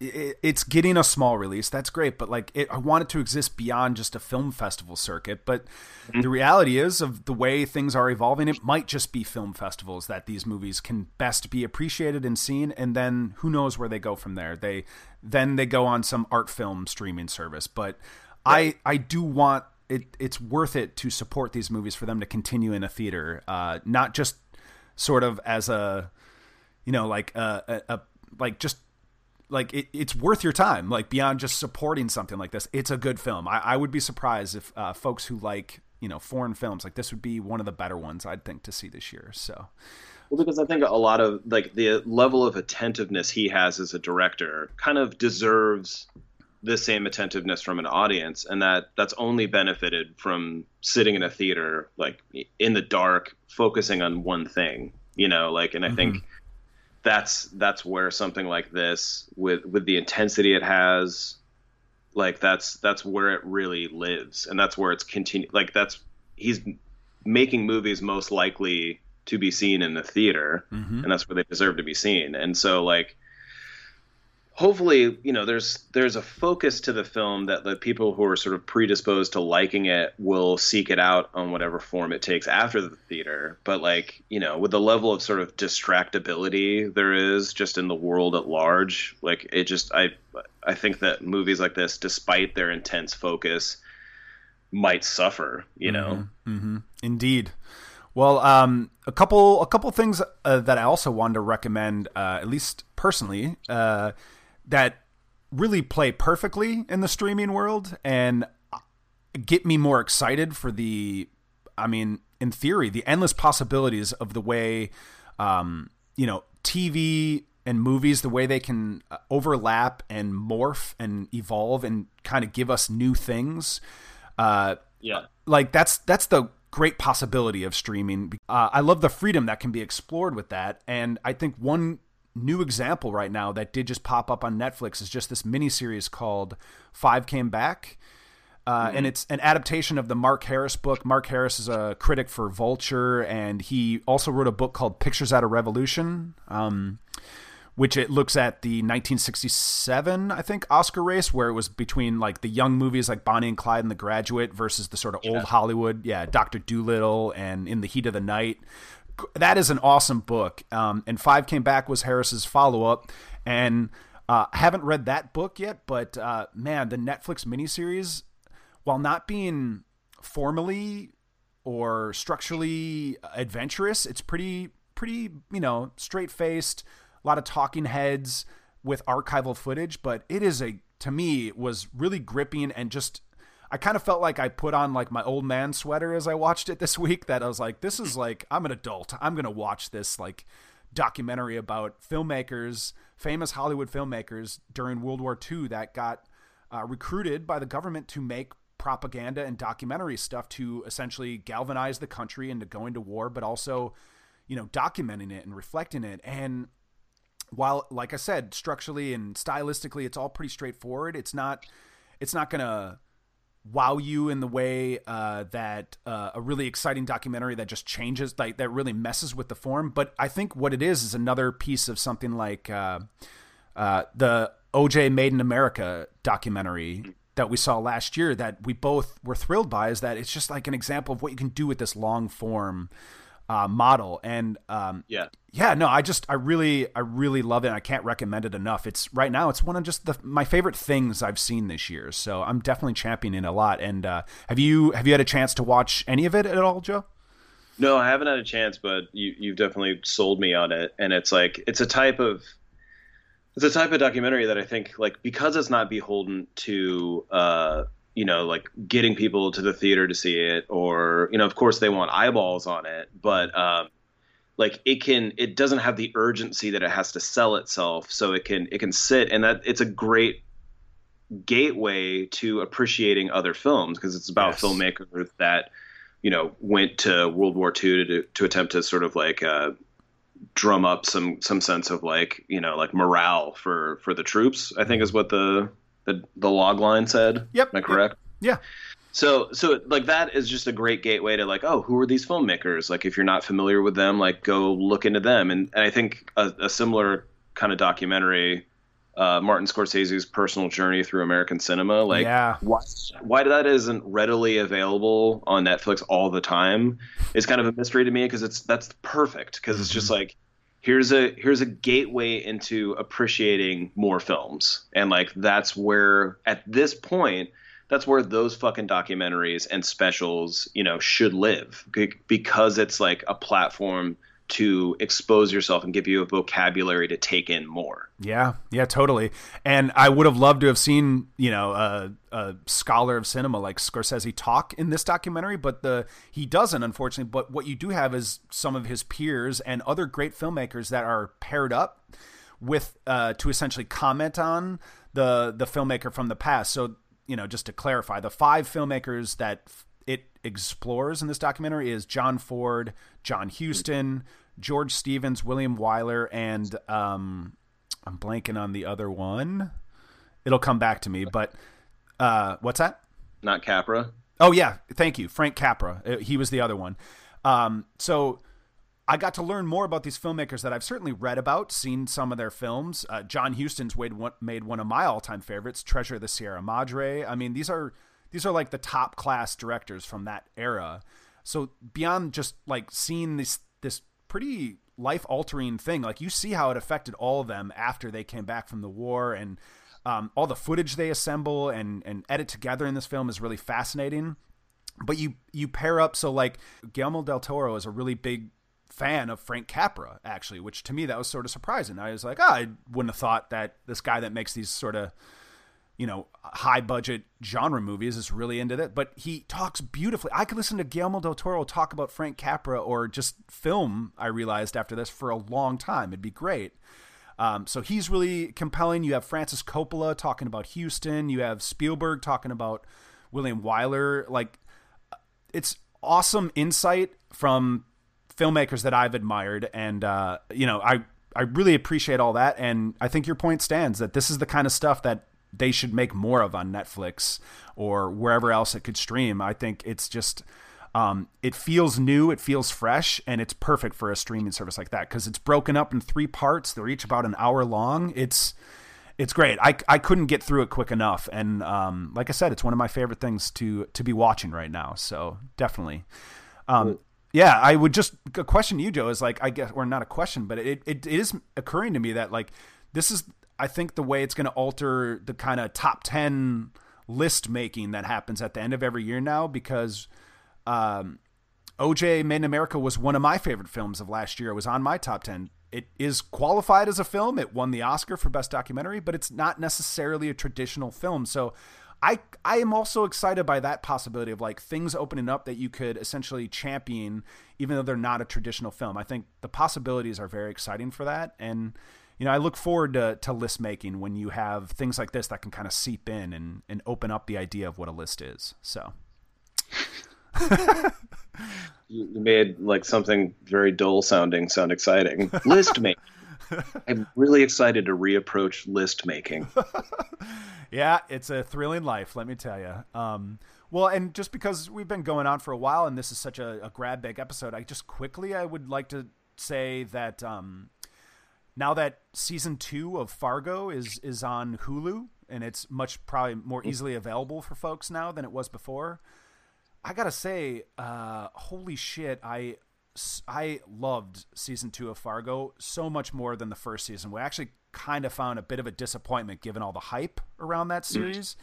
It, it's getting a small release, that's great. But like, it, I want it to exist beyond just a film festival circuit. But the reality is, of the way things are evolving, it might just be film festivals that these movies can best be appreciated and seen. And then who knows where they go from there? They then they go on some art film streaming service. But I I do want it. It's worth it to support these movies for them to continue in a theater, uh, not just sort of as a you know like a, a, a like just like it, it's worth your time like beyond just supporting something like this. It's a good film. I, I would be surprised if uh, folks who like you know foreign films like this would be one of the better ones i'd think to see this year so.
Well, because I think a lot of like the level of attentiveness he has as a director kind of deserves the same attentiveness from an audience, and that that's only benefited from sitting in a theater like in the dark, focusing on one thing. You know, like, and I mm-hmm. think that's that's where something like this, with with the intensity it has, like that's that's where it really lives, and that's where it's continue. Like that's he's making movies most likely to be seen in the theater mm-hmm. and that's where they deserve to be seen and so like hopefully you know there's there's a focus to the film that the people who are sort of predisposed to liking it will seek it out on whatever form it takes after the theater. But like you know with the level of sort of distractibility there is just in the world at large like it just i i think that movies like this despite their intense focus might suffer you know?
Indeed. Well, um, a couple a couple things uh, that I also wanted to recommend, uh, at least personally, uh, that really play perfectly in the streaming world and get me more excited for the. I mean, in theory, the endless possibilities of the way, um, you know, TV and movies, the way they can uh, overlap and morph and evolve and kind of give us new things. Uh,
yeah
like that's that's the great possibility of streaming. Uh, I love the freedom that can be explored with that, and I think one new example right now that did just pop up on Netflix is just this miniseries called Five Came Back. Uh, And it's an adaptation of the Mark Harris book. Mark Harris is a critic for Vulture, and he also wrote a book called Pictures at a Revolution. Um, which it looks at the 1967, I think, Oscar race, where it was between like the young movies like Bonnie and Clyde and The Graduate versus the sort of old Hollywood, yeah, Doctor Dolittle and In the Heat of the Night. That is an awesome book. Um, and Five Came Back was Harris's follow up, and uh, haven't read that book yet, but uh, man, the Netflix miniseries, while not being formally or structurally adventurous, it's pretty pretty you know straight faced a lot of talking heads with archival footage, but it is a to me was really gripping and just I kind of felt like I put on like my old man sweater as I watched it this week that I was like this is like I'm an adult. I'm going to watch this like documentary about filmmakers, famous Hollywood filmmakers during World War II that got uh, recruited by the government to make propaganda and documentary stuff to essentially galvanize the country into going to war, but also, you know, documenting it and reflecting it. And while, like I said, structurally and stylistically, it's all pretty straightforward. It's not, it's not gonna wow you in the way uh, that uh, a really exciting documentary that just changes, like that really messes with the form. But I think what it is is another piece of something like uh, uh the OJ Made in America documentary that we saw last year that we both were thrilled by. Is that it's just like an example of what you can do with this long form uh, model. And um,
yeah,
yeah, no, I just I really I really love it. I can't recommend it enough. It's right now it's one of just the my favorite things I've seen this year. So I'm definitely championing a lot. And uh, have you have you had a chance to watch any of it at all, Joe?
No, I haven't had a chance, but you you've definitely sold me on it. And it's like it's a type of it's a type of documentary that I think like because it's not beholden to uh, you know, like getting people to the theater to see it, or you know, of course they want eyeballs on it, but um, like it can, it doesn't have the urgency that it has to sell itself, so it can it can sit, and that it's a great gateway to appreciating other films because it's about yes. filmmakers that you know went to World War II to to attempt to sort of like uh, drum up some some sense of like you know like morale for for the troops. I think is what the the the log line said.
Yep.
Am I correct?
Yeah.
So so like that is just a great gateway to like oh who are these filmmakers like if you're not familiar with them like go look into them and, and I think a, a similar kind of documentary uh, Martin Scorsese's personal journey through American cinema like
yeah.
why why that isn't readily available on Netflix all the time is kind of a mystery to me because it's that's perfect because it's just mm-hmm. like here's a here's a gateway into appreciating more films. And like that's where at this point that's where those fucking documentaries and specials you know should live because it's like a platform to expose yourself and give you a vocabulary to take in more.
Yeah, yeah, totally. And I would have loved to have seen, you know, a, a, scholar of cinema like Scorsese talk in this documentary, but the he doesn't, unfortunately. But what you do have is some of his peers and other great filmmakers that are paired up with uh, to essentially comment on the the filmmaker from the past. So, you know, just to clarify, the five filmmakers that it explores in this documentary is John Ford, John Huston, George Stevens, William Wyler, and um, I'm blanking on the other one. It'll come back to me, but uh, what's that?
Not Capra.
Oh yeah, thank you, Frank Capra. Uh, he was the other one. Um, so I got to learn more about these filmmakers that I've certainly read about, seen some of their films. Uh, John Huston's made one, made one of my all time favorites, Treasure of the Sierra Madre. I mean, these are these are like the top class directors from that era. So beyond just like seeing this this pretty life altering thing, like you see how it affected all of them after they came back from the war and um, all the footage they assemble and and edit together in this film is really fascinating. But you you pair up so like Guillermo del Toro is a really big fan of Frank Capra actually, which to me that was sort of surprising. I was like, oh, I wouldn't have thought that this guy that makes these sort of you know, high budget genre movies is really into that. But he talks beautifully. I could listen to Guillermo del Toro talk about Frank Capra or just film, I realized after this, for a long time. It'd be great. Um, so he's really compelling. You have Francis Coppola talking about Huston. You have Spielberg talking about William Wyler. Like, it's awesome insight from filmmakers that I've admired. And, uh, you know, I, I really appreciate all that. And I think your point stands that this is the kind of stuff that they should make more of on Netflix or wherever else it could stream. I think it's just um, it feels new, it feels fresh, and it's perfect for a streaming service like that because it's broken up in three parts. They're each about an hour long. It's it's great. I, I couldn't get through it quick enough, and um, like I said, it's one of my favorite things to to be watching right now. So definitely. Um, yeah, I would just a question to you, Joe, is like I guess or not a question, but it, it, it is occurring to me that like this is I think the way it's going to alter the kind of top 10 list making that happens at the end of every year now because um, OJ Made in America was one of my favorite films of last year. It was on my top 10. It is qualified as a film. It won the Oscar for Best Documentary, but it's not necessarily a traditional film. So I I am also excited by that possibility of like things opening up that you could essentially champion even though they're not a traditional film. I think the possibilities are very exciting for that and you know, I look forward to, to list making when you have things like this that can kind of seep in and, and open up the idea of what a list is. So.
you made like something very dull sounding sound exciting. List making. I'm really excited to reapproach list making.
yeah, it's a thrilling life, let me tell you. Um, well, and just because we've been going on for a while, and this is such a, a grab bag episode, I just quickly I would like to say that um, now that season two of Fargo is is on Hulu, and it's much probably more easily available for folks now than it was before. I gotta say, uh, holy shit, I I loved season two of Fargo so much more than the first season. We actually kind of found a bit of a disappointment given all the hype around that series,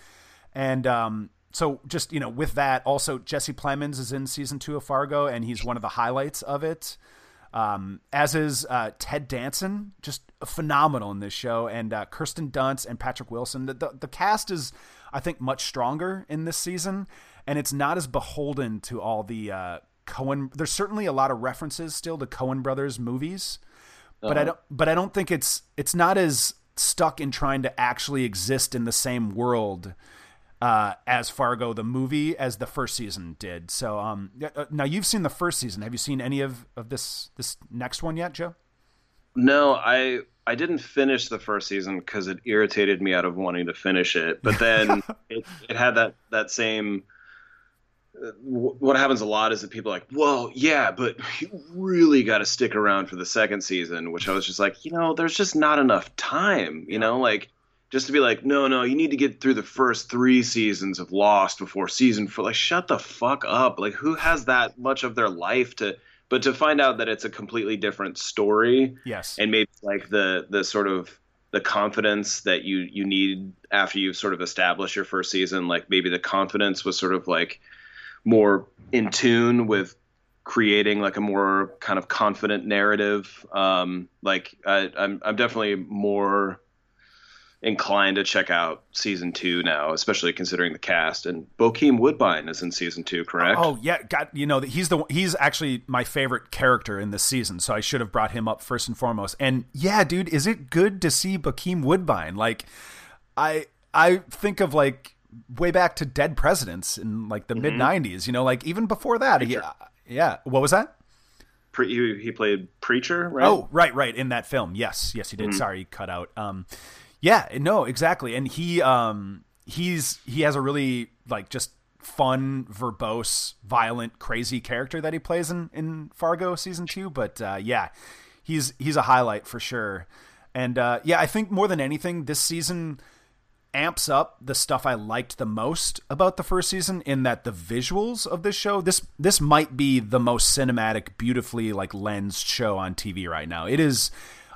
and um, so just you know with that, also Jesse Plemons is in season two of Fargo, and he's one of the highlights of it. Um, as is uh, Ted Danson, just phenomenal in this show, and uh, Kirsten Dunst and Patrick Wilson. The, the, the cast is, I think, much stronger in this season, and it's not as beholden to all the uh, Coen. There's certainly a lot of references still to Coen Brothers movies, uh-huh. but I don't. But I don't think it's it's not as stuck in trying to actually exist in the same world uh, as Fargo the movie as the first season did. So um, uh, now you've seen the first season. Have you seen any of, of this this next one yet, Joe?
No, I I didn't finish the first season because it irritated me out of wanting to finish it. But then it, it had that that same. Uh, what happens a lot is that people are like, well, yeah, but you really got to stick around for the second season." Which I was just like, you know, there's just not enough time. You know, like just to be like, no, no, you need to get through the first three seasons of Lost before season four. Like, shut the fuck up. Like, who has that much of their life to? But to find out that it's a completely different story,
yes,
and maybe like the the sort of the confidence that you you need after you've sort of established your first season, like maybe the confidence was sort of like more in tune with creating like a more kind of confident narrative. Um, like I, I'm I'm definitely more inclined to check out season two now, especially considering the cast. And Bokeem Woodbine is in season two, correct?
Oh yeah, got you know he's the he's actually my favorite character in this season, so I should have brought him up first and foremost. And yeah, dude, is it good to see Bokeem Woodbine? Like, I I think of like way back to Dead Presidents in like the mm-hmm. mid '90s. You know, like even before that. Yeah, yeah. What was that?
Pre- he, he played preacher, right?
Oh, right, right. In that film, yes, yes, he did. Mm-hmm. Sorry, cut out. Um, yeah, no, exactly. And he um he's he has a really like just fun, verbose, violent, crazy character that he plays in in Fargo season 2, but uh yeah, he's he's a highlight for sure. And uh yeah, I think more than anything this season amps up the stuff I liked the most about the first season in that the visuals of this show this this might be the most cinematic beautifully like lensed show on TV right now. It is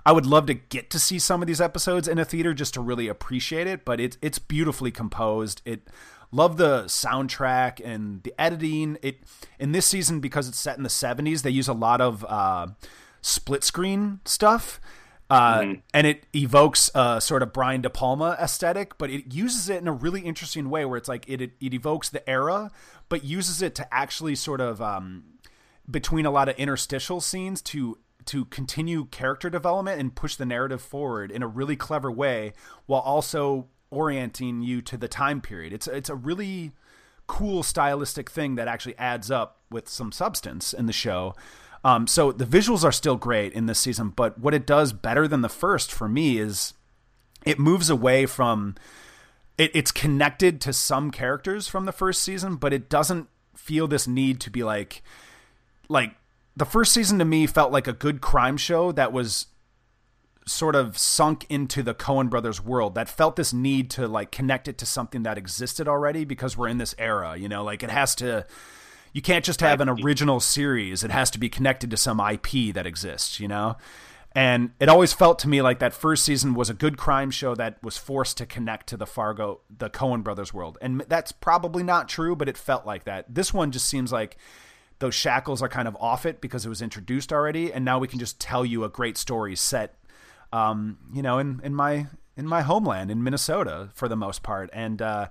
I would love to get to see some of these episodes in a theater just to really appreciate it, but it's it's beautifully composed. It love the soundtrack and the editing. It in this season because it's set in the 70s, they use a lot of uh, split screen stuff. Uh, mm-hmm. and it evokes a sort of Brian De Palma aesthetic, but it uses it in a really interesting way where it's like it it, it evokes the era, but uses it to actually sort of um, between a lot of interstitial scenes to to continue character development and push the narrative forward in a really clever way while also orienting you to the time period. It's it's a really cool stylistic thing that actually adds up with some substance in the show. Um, so the visuals are still great in this season, but what it does better than the first for me is it moves away from it, it's connected to some characters from the first season, but it doesn't feel this need to be like like the first season to me felt like a good crime show that was sort of sunk into the Coen brothers world that felt this need to like connect it to something that existed already because we're in this era, you know, like it has to you can't just have an original series. It has to be connected to some IP that exists, you know? And it always felt to me like that first season was a good crime show that was forced to connect to the Fargo, the Coen brothers world. And that's probably not true, but it felt like that. This one just seems like those shackles are kind of off it because it was introduced already, and now we can just tell you a great story set, um, you know, in in my in my homeland in Minnesota for the most part, and uh,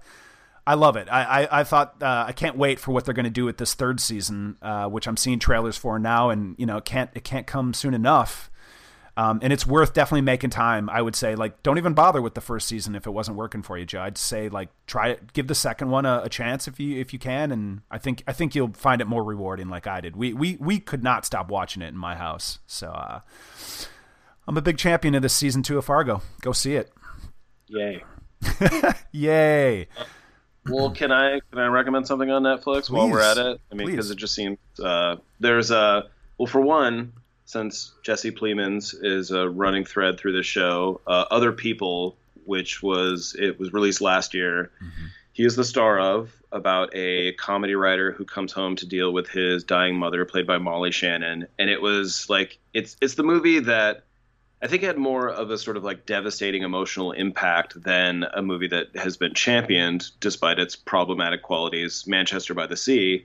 I love it. I I, I thought uh, I can't wait for what they're going to do with this third season, uh, which I'm seeing trailers for now, and you know, it can't it can't come soon enough. Um, and it's worth definitely making time. I would say, like, don't even bother with the first season if it wasn't working for you, Joe. I'd say, like, try it, give the second one a, a, chance if you if you can, and I think I think you'll find it more rewarding, like I did. We we we could not stop watching it in my house, so uh, I'm a big champion of this season two of Fargo. Go see it.
Yay!
Yay!
Well, can I can I recommend something on Netflix while we're at it? I mean, because it just seems uh, there's a well, for one, since Jesse Plemons is a running thread through the show, uh, other people, which was it was released last year. He is the star of about a comedy writer who comes home to deal with his dying mother, played by Molly Shannon, and it was like it's it's the movie that I think it had more of a sort of like devastating emotional impact than a movie that has been championed, despite its problematic qualities. Manchester by the Sea.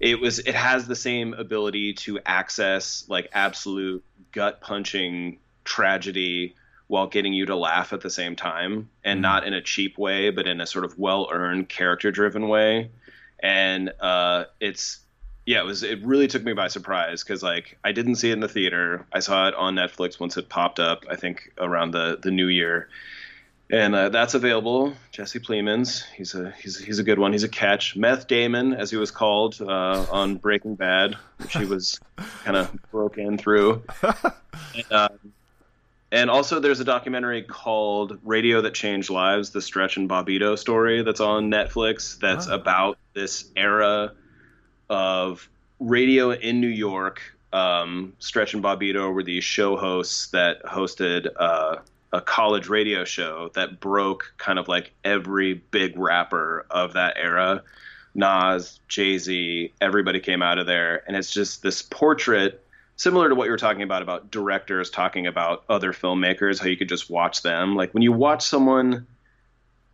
It was. It has the same ability to access like absolute gut punching tragedy while getting you to laugh at the same time, and not in a cheap way, but in a sort of well earned, character driven way. And uh, it's yeah, it was. It really took me by surprise because like I didn't see it in the theater. I saw it on Netflix once it popped up. I think around the the new year, and uh, that's available. Jesse Plemons, he's a he's he's a good one. He's a catch. Meth Damon, as he was called uh, on Breaking Bad, which he was kind of broken through. And, um, and also, there's a documentary called "Radio That Changed Lives: The Stretch and Bobbito Story" that's on Netflix. That's about this era of radio in New York. Um, Stretch and Bobbito were these show hosts that hosted uh, a college radio show that broke kind of like every big rapper of that era. Nas, Jay Z, everybody came out of there, and it's just this portrait similar to what you were talking about about directors talking about other filmmakers, how you could just watch them. Like when you watch someone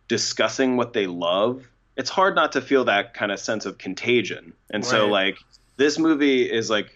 discussing what they love, it's hard not to feel that kind of sense of contagion. And so like this movie is like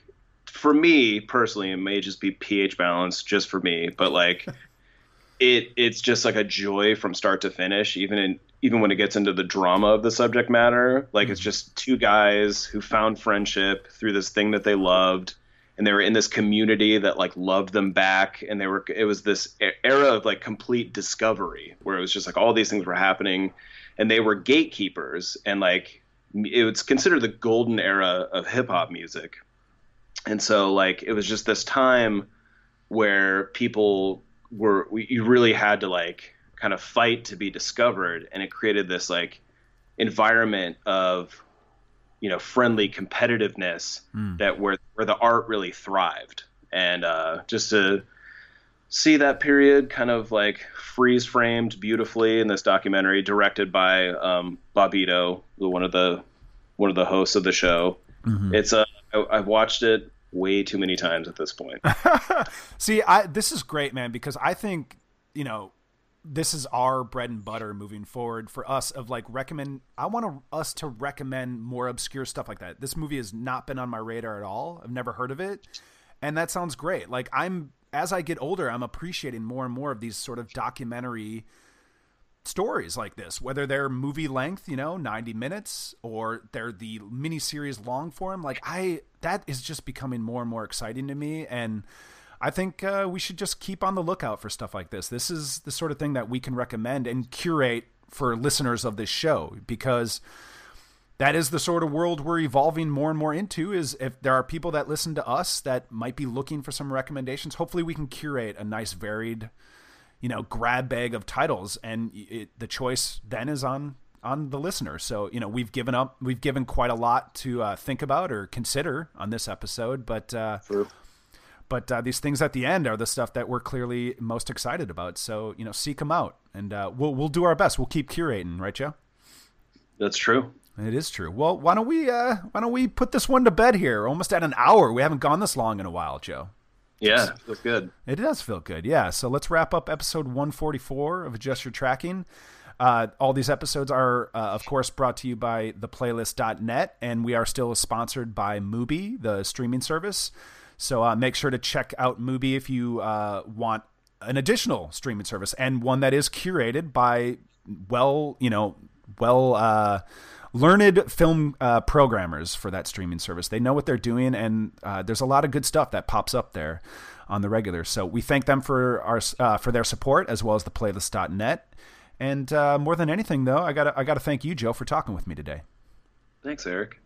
for me personally, it may just be pH balance just for me, but like it it's just like a joy from start to finish, even in even when it gets into the drama of the subject matter. Like it's mm-hmm. just two guys who found friendship through this thing that they loved and they were in this community that like loved them back and they were it was this era of like complete discovery where it was just like all these things were happening and they were gatekeepers and like m- it was considered the golden era of hip hop music. And so like it was just this time where people were we, you really had to like kind of fight to be discovered and it created this like environment of you know friendly competitiveness that where where the art really thrived. And uh just to see that period kind of like freeze framed beautifully in this documentary directed by um Bobbito one of the one of the hosts of the show it's uh I, I've watched it way too many times at this point
See, I this is great, man, because I think you know this is our bread and butter moving forward for us. Of like recommend, I want to, us to recommend more obscure stuff like that. This movie has not been on my radar at all. I've never heard of it, and that sounds great. Like I'm as I get older, I'm appreciating more and more of these sort of documentary stories like this, whether they're movie length, you know, 90 minutes, or they're the miniseries long form. Like I, that is just becoming more and more exciting to me. And I think uh, we should just keep on the lookout for stuff like this. This is the sort of thing that we can recommend and curate for listeners of this show because that is the sort of world we're evolving more and more into is if there are people that listen to us that might be looking for some recommendations hopefully we can curate a nice varied you know grab bag of titles and it, the choice then is on on the listener. So you know we've given up we've given quite a lot to uh, think about or consider on this episode but uh, but uh, these things at the end are the stuff that we're clearly most excited about. So you know seek them out and uh, we'll we'll do our best. We'll keep curating right joe?
That's true
it is true. Well, why don't we uh why don't we put this one to bed here? We're almost at an hour. We haven't gone this long in a while, Joe.
yeah it feels good
It does feel good. Yeah. So let's wrap up episode 144 of Adjust Your Tracking. Uh, all these episodes are, uh, of course, brought to you by theplaylist.net, and we are still sponsored by Mubi, the streaming service. So uh, make sure to check out Mubi if you uh, want an additional streaming service and one that is curated by well, you know, well uh, learned film uh, programmers for that streaming service. They know what they're doing, and uh, there's a lot of good stuff that pops up there on the regular. So we thank them for our uh, for their support as well as the playlist.net. And uh, more than anything, though, I got I got to thank you, Joe, for talking with me today.
thanks Erik